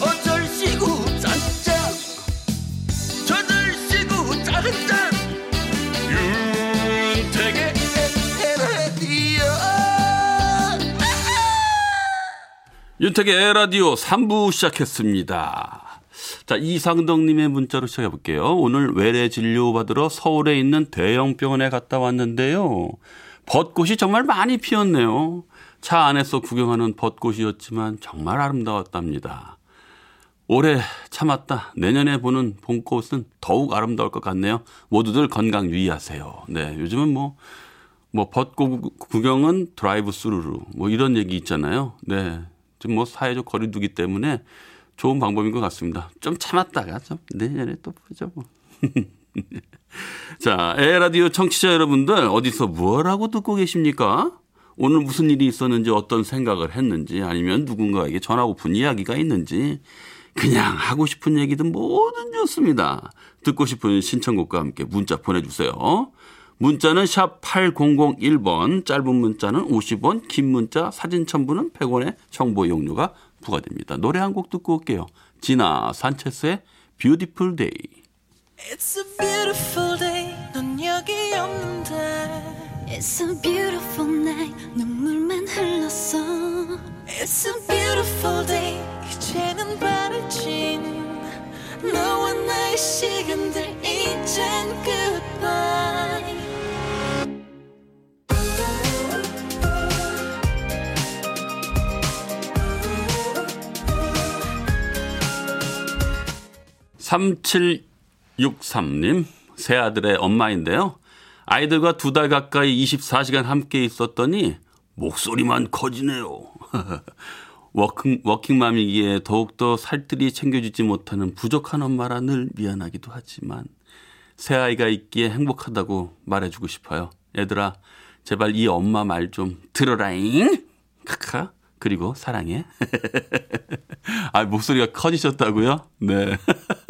어쩔시구 짠짠 저들시구 짠짠 윤택의 에헤라디오 윤택의 에라디오 3부 시작했습니다. 자, 이상덕님의 문자로 시작해 볼게요. 오늘 외래 진료 받으러 서울에 있는 대형 병원에 갔다 왔는데요. 벚꽃이 정말 많이 피었네요. 차 안에서 구경하는 벚꽃이었지만 정말 아름다웠답니다. 올해 참았다. 내년에 보는 봄꽃은 더욱 아름다울 것 같네요. 모두들 건강 유의하세요. 네, 요즘은 뭐, 뭐 벚꽃 구경은 드라이브 스루로 뭐 이런 얘기 있잖아요. 네, 지금 뭐 사회적 거리두기 때문에 좋은 방법인 것 같습니다. 좀 참았다가 좀 내년에 또 보죠 뭐. 자, 에헤라디오 청취자 여러분들 어디서 뭐라고 듣고 계십니까? 오늘 무슨 일이 있었는지 어떤 생각을 했는지 아니면 누군가에게 전하고픈 이야기가 있는지 그냥 하고 싶은 얘기든 뭐든 좋습니다. 듣고 싶은 신청곡과 함께 문자 보내주세요. 문자는 샵 8001번, 짧은 문자는 50원, 긴 문자, 사진 첨부는 100원의 정보 이용료가 부과됩니다. 노래 한 곡 듣고 올게요. 지나 산체스의 Beautiful Day. It's a beautiful day 넌 여기 없는데 It's a beautiful night 눈물만 흘렀어 It's a beautiful day 이제는 바래진 너와 나의 시간들 이젠 goodbye 삼칠육삼님 새 아들의 엄마인데요. 아이들과 두 달 가까이 24시간 함께 있었더니 목소리만 커지네요. 워킹, 워킹맘이기에 더욱더 살뜰히 챙겨주지 못하는 부족한 엄마라 늘 미안하기도 하지만 세 아이가 있기에 행복하다고 말해주고 싶어요. 얘들아, 제발 이 엄마 말 좀 들어라잉. 카카. 그리고 사랑해. 아, 목소리가 커지셨다고요? 네.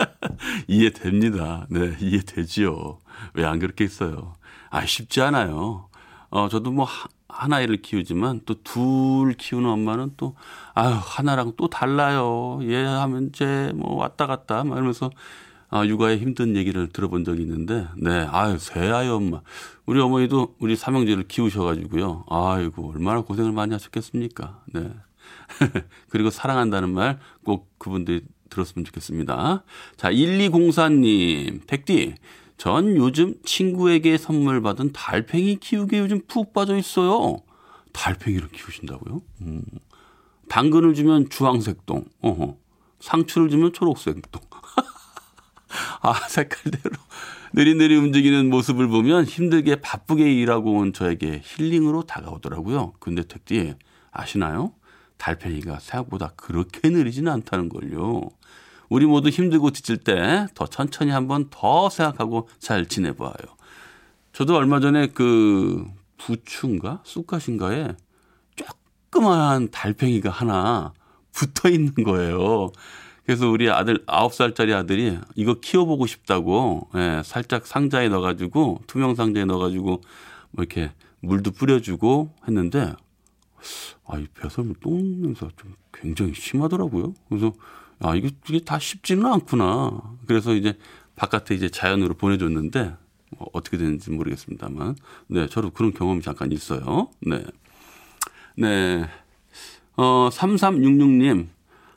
이해됩니다. 네, 이해되지요. 왜 안 그렇게 있어요? 아, 쉽지 않아요. 어, 저도 뭐, 한 아이를 키우지만 또 둘 키우는 엄마는 또, 아유, 하나랑 또 달라요. 얘 하면 쟤뭐 왔다 갔다 막 이러면서 아, 육아에 힘든 얘기를 들어본 적이 있는데, 네, 아유, 새 아이 엄마. 우리 어머니도 우리 삼형제를 키우셔가지고요. 아이고, 얼마나 고생을 많이 하셨겠습니까. 네. 그리고 사랑한다는 말 꼭 그분들이 들었으면 좋겠습니다. 자, 1204님, 백디. 전 요즘 친구에게 선물 받은 달팽이 키우기에 요즘 푹 빠져 있어요. 달팽이를 키우신다고요? 음. 당근을 주면 주황색 동, 어허. 상추를 주면 초록색 동. 아, 색깔대로 느리느리 움직이는 모습을 보면 힘들게 바쁘게 일하고 온 저에게 힐링으로 다가오더라고요. 근데 택디 아시나요? 달팽이가 생각보다 그렇게 느리지는 않다는 걸요. 우리 모두 힘들고 지칠 때 더 천천히 한번 더 생각하고 잘 지내봐요. 저도 얼마 전에 그 부추인가 쑥갓인가에 조그마한 달팽이가 하나 붙어 있는 거예요. 그래서 우리 아들 아홉 살짜리 아들이 이거 키워보고 싶다고 예, 살짝 상자에 넣어가지고 투명 상자에 넣어가지고 뭐 이렇게 물도 뿌려주고 했는데 아이 배설물 똥 냄새가 좀 굉장히 심하더라고요. 그래서 아 이게 이게 다 쉽지는 않구나. 그래서 이제 바깥에 이제 자연으로 보내줬는데 뭐 어떻게 되는지 모르겠습니다만 네 저도 그런 경험이 잠깐 있어요. 네. 네. 어, 3366님,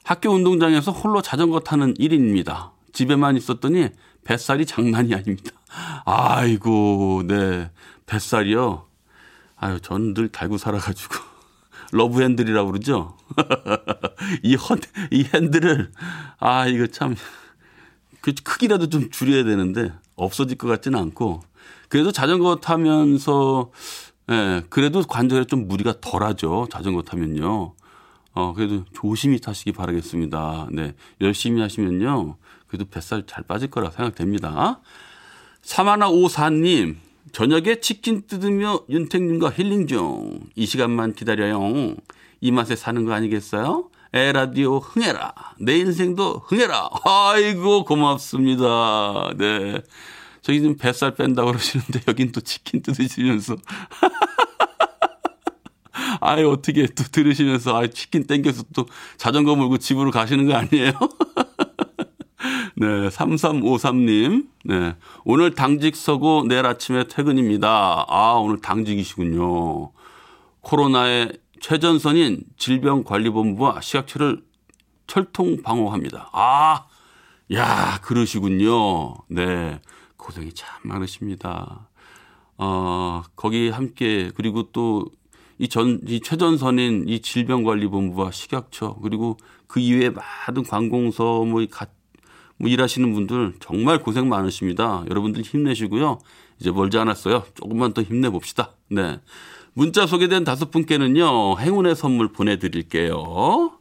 학교 운동장에서 홀로 자전거 타는 1인입니다. 집에만 있었더니 뱃살이 장난이 아닙니다. 아이고, 네. 뱃살이요. 아유, 저는 늘 달고 살아가지고. love handle이라고 그러죠? 이 헌, 이 핸들을, 아, 이거 참, 그 크기라도 좀 줄여야 되는데, 없어질 것 같지는 않고. 그래도 자전거 타면서, 예, 그래도 관절에 좀 무리가 덜 하죠. 자전거 타면요. 어, 그래도 조심히 타시기 바라겠습니다. 네. 열심히 하시면요. 그래도 뱃살 잘 빠질 거라 생각됩니다. 사마나 오사님, 저녁에 치킨 뜯으며 윤택님과 힐링 중. 이 시간만 기다려요. 이 맛에 사는 거 아니겠어요? 에라디오 흥해라. 내 인생도 흥해라. 아이고, 고맙습니다. 네. 저기 지금 뱃살 뺀다고 그러시는데 여긴 또 치킨 뜯으시면서. 아유, 어떻게 또 들으시면서, 아 치킨 땡겨서 또 자전거 몰고 집으로 가시는 거 아니에요? 네, 3353님. 네. 오늘 당직 서고 내일 아침에 퇴근입니다. 아, 오늘 당직이시군요. 코로나의 최전선인 질병관리본부와 식약처를 철통 방어합니다. 아, 야, 그러시군요. 네. 고생이 참 많으십니다. 어, 거기 함께, 그리고 또, 이 전, 이 최전선인 이 질병관리본부와 식약처, 그리고 그 이외에 많은 관공서, 뭐, 뭐 일하시는 분들 정말 고생 많으십니다. 여러분들 힘내시고요. 이제 멀지 않았어요. 조금만 더 힘내봅시다. 네. 문자 소개된 다섯 분께는요, 행운의 선물 보내드릴게요.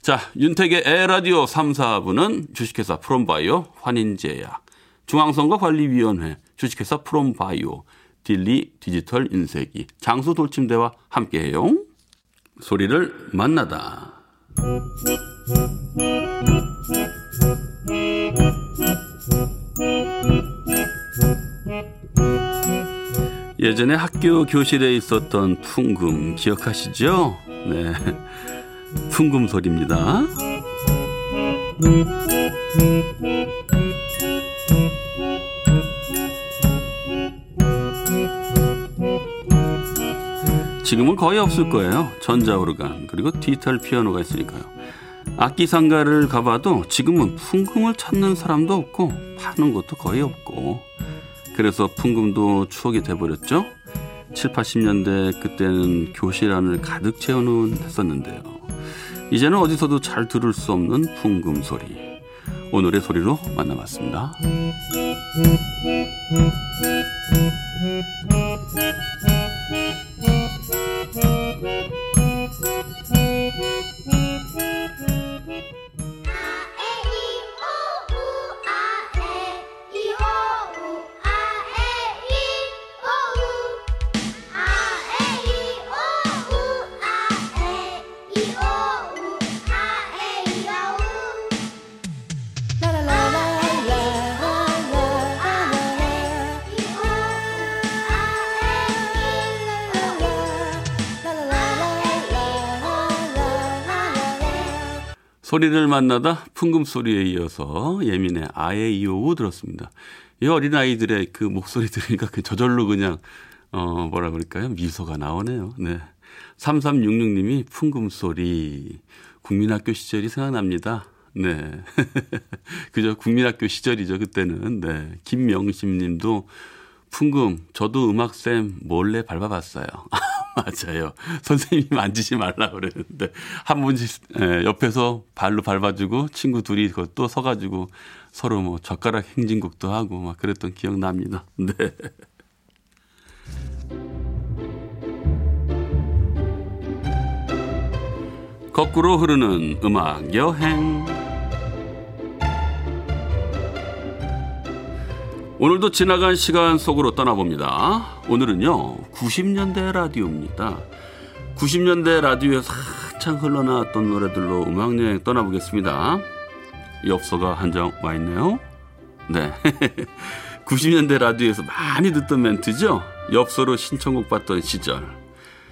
자, 윤택의 에라디오 3, 4부는 주식회사 프롬바이오, 환인제약, 중앙선거관리위원회, 주식회사 프롬바이오, 딜리 디지털 인쇄기, 장수 돌침대와 함께해요. 소리를 만나다. 예전에 학교 교실에 있었던 풍금 기억하시죠? 네. 풍금 소리입니다. 지금은 거의 없을 거예요. 전자오르간 그리고 디지털 피아노가 있으니까요. 악기 상가를 가봐도 지금은 풍금을 찾는 사람도 없고 파는 것도 거의 없고 그래서 풍금도 추억이 돼버렸죠. 7, 80년대 그때는 교실 안을 가득 채우는 했었는데요. 이제는 어디서도 잘 들을 수 없는 풍금 소리. 오늘의 소리로 만나봤습니다. 소리를 만나다 풍금 소리에 이어서 예민의 아예 이오우 들었습니다. 이 어린 아이들의 그 목소리 들으니까 그 저절로 그냥 어 뭐라 그럴까요? 미소가 나오네요. 네. 3366님이 풍금 소리 국민학교 시절이 생각납니다. 네. 그저 국민학교 시절이죠, 그때는. 네. 김명심 님도 풍금, 저도 음악쌤 몰래 밟아봤어요. 맞아요. 선생님 만지지 말라 그랬는데 한 분씩 예, 옆에서 발로 밟아주고 친구 둘이 또 서가지고 서로 뭐 젓가락 행진곡도 하고 막 그랬던 기억 납니다. 네. 거꾸로 흐르는 음악 여행. 오늘도 지나간 시간 속으로 떠나봅니다. 오늘은요, 90년대 라디오입니다. 90년대 라디오에서 한창 흘러나왔던 노래들로 음악여행 떠나보겠습니다. 엽서가 한 장 와 있네요. 네. 90년대 라디오에서 많이 듣던 멘트죠? 엽서로 신청곡 받던 시절.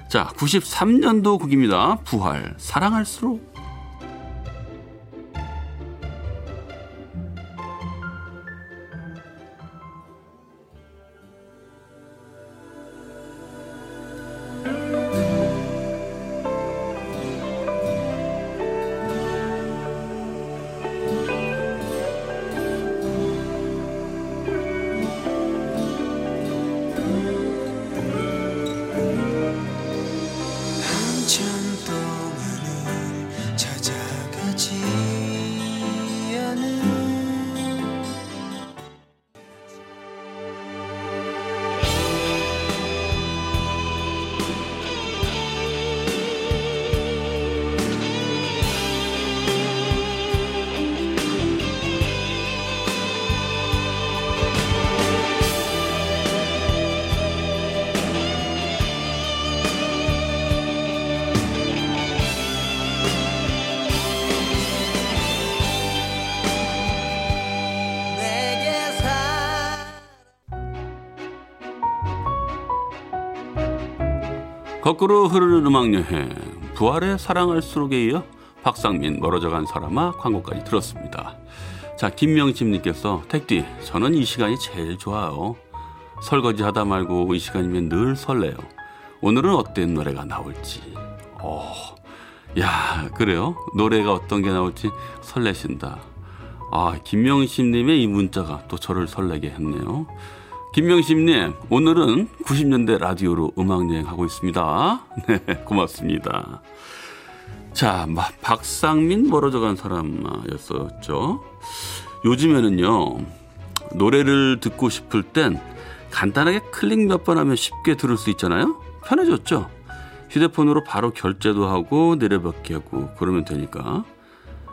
자, 93년도 곡입니다. 부활, 사랑할수록. 거꾸로 흐르는 음악 여행 부활의 사랑할수록에 이어 박상민 멀어져간 사람아 광고까지 들었습니다. 자 김명심님께서 택디 저는 이 시간이 제일 좋아요. 설거지 하다 말고 이 시간이면 늘 설레요. 오늘은 어떤 노래가 나올지. 어, 야 그래요? 노래가 어떤 게 나올지 설레신다. 아 김명심님의 이 문자가 또 저를 설레게 했네요. 김명심님, 오늘은 90년대 라디오로 음악여행 하고 있습니다. 네, 고맙습니다. 자, 박상민 멀어져 간 사람이었었죠. 요즘에는요, 노래를 듣고 싶을 땐 간단하게 클릭 몇 번 하면 쉽게 들을 수 있잖아요? 편해졌죠? 휴대폰으로 바로 결제도 하고 내려받기 하고 그러면 되니까.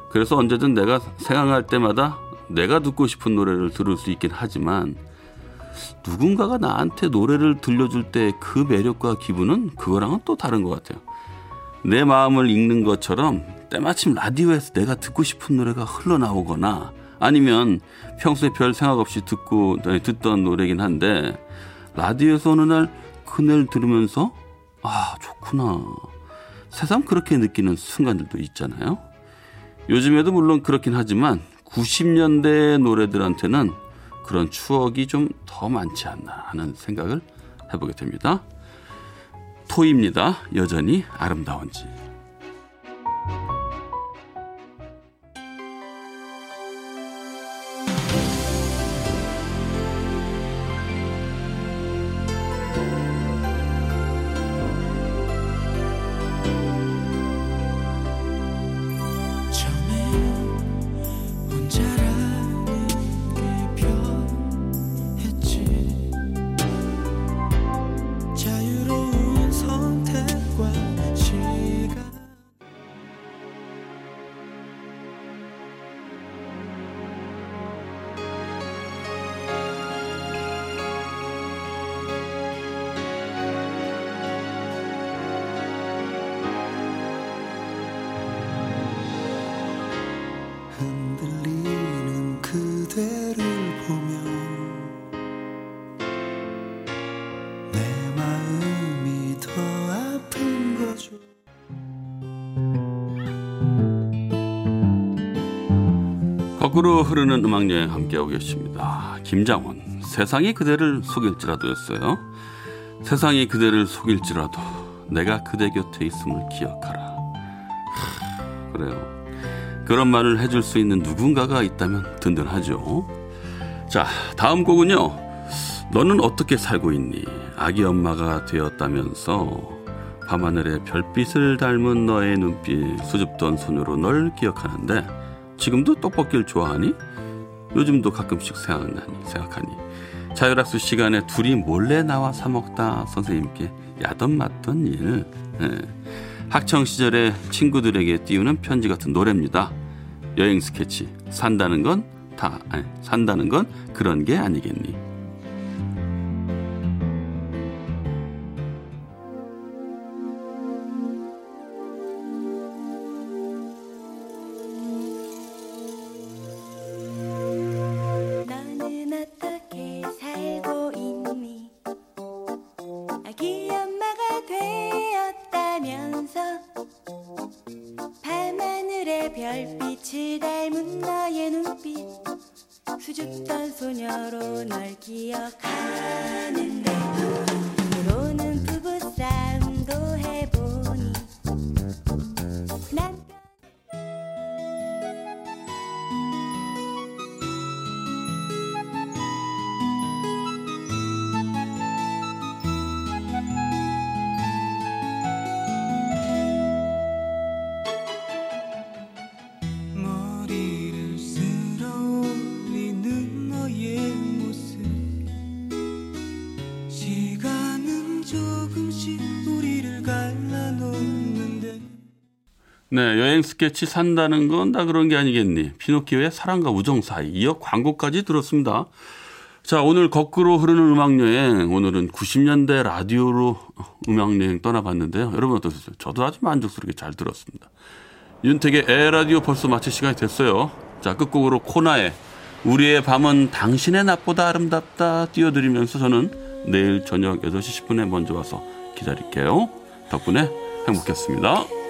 그래서 언제든 내가 생각할 때마다 내가 듣고 싶은 노래를 들을 수 있긴 하지만 누군가가 나한테 노래를 들려줄 때 그 매력과 기분은 그거랑은 또 다른 것 같아요. 내 마음을 읽는 것처럼 때마침 라디오에서 내가 듣고 싶은 노래가 흘러나오거나 아니면 평소에 별 생각 없이 듣고 듣던 노래긴 한데 라디오에서 어느 날 그날 들으면서 아 좋구나 새삼 그렇게 느끼는 순간들도 있잖아요. 요즘에도 물론 그렇긴 하지만 90년대 노래들한테는 그런 추억이 좀 더 많지 않나 하는 생각을 해보게 됩니다. 토입니다. 여전히 아름다운지. 거꾸로 흐르는 음악 여행 함께하고 계십니다. 김장원 세상이 그대를 속일지라도였어요. 세상이 그대를 속일지라도 내가 그대 곁에 있음을 기억하라. 하, 그래요. 그런 말을 해줄 수 있는 누군가가 있다면 든든하죠. 자, 다음 곡은요. 너는 어떻게 살고 있니? 아기 엄마가 되었다면서 밤하늘의 별빛을 닮은 너의 눈빛 수줍던 손으로 널 기억하는데 지금도 떡볶이를 좋아하니? 요즘도 가끔씩 생각나니 생각하니 자율학습 시간에 둘이 몰래 나와 사 먹다 선생님께 야단 맞던 일 네. 학창 시절에 친구들에게 띄우는 편지 같은 노래입니다. 여행 스케치 산다는 건 다 산다는 건 그런 게 아니겠니? 네, 여행 스케치 산다는 건 다 그런 게 아니겠니? 피노키오의 사랑과 우정 사이 이어 광고까지 들었습니다. 자, 오늘 거꾸로 흐르는 음악 여행. 오늘은 90년대 라디오로 음악 여행 떠나봤는데요. 여러분 어떠셨어요? 저도 아주 만족스럽게 잘 들었습니다. 윤택의 에 라디오 벌써 마칠 시간이 됐어요. 자, 끝곡으로 코나의 우리의 밤은 당신의 낮보다 아름답다 띄워드리면서 저는 내일 저녁 8시 10분에 먼저 와서 기다릴게요. 덕분에 행복했습니다.